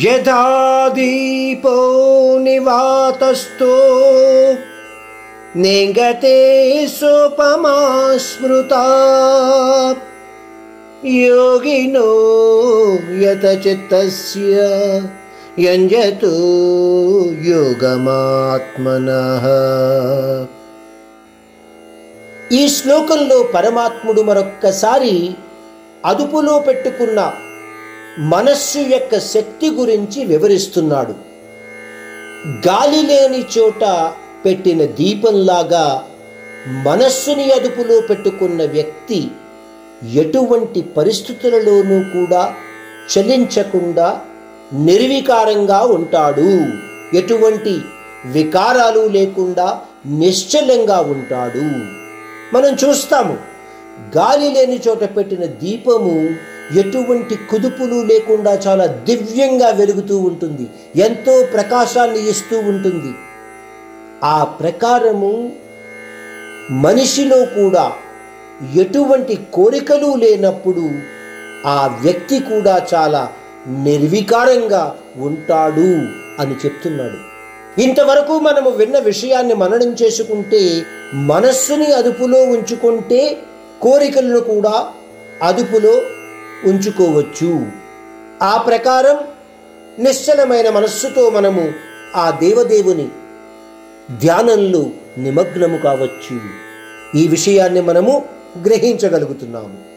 యథా దీపో నివాతస్థో నిగతే యోగినో యత చిత్తస్య యంజతు యోగమాత్మన. ఈ శ్లోకంలో పరమాత్ముడు మరొక్కసారి అదుపులో పెట్టుకున్న మనస్సు యొక్క శక్తి గురించి వివరిస్తున్నాడు. గాలి లేని చోట పెట్టిన దీపంలాగా మనస్సుని అదుపులో పెట్టుకున్న వ్యక్తి ఎటువంటి పరిస్థితులలోనూ కూడా చలించకుండా నిర్వికారంగా ఉంటాడు. ఎటువంటి వికారాలు లేకుండా నిశ్చలంగా ఉంటాడు. మనం చూస్తాము గాలి లేని చోట పెట్టిన దీపము ఎటువంటి కుదుపులు లేకుండా చాలా దివ్యంగా వెలుగుతూ ఉంటుంది ఎంతో ప్రకాశాన్ని ఇస్తూ ఉంటుంది. ఆ ప్రకారము మనిషిలో కూడా ఎటువంటి కోరికలు లేనప్పుడు ఆ వ్యక్తి కూడా చాలా నిర్వికారంగా ఉంటాడు అని చెప్తున్నాడు. ఇంతవరకు మనము విన్న విషయాన్ని మననం చేసుకుంటే మనస్సుని అదుపులో ఉంచుకుంటే కోరికలను కూడా అదుపులో ఉంచుకోవచ్చు. ఆ ప్రకారం నిశ్చలమైన మనస్సుతో మనము ఆ దేవదేవుని ధ్యానంలో నిమగ్నము కావచ్చు. ఈ విషయాన్ని మనము గ్రహించగలుగుతున్నాము.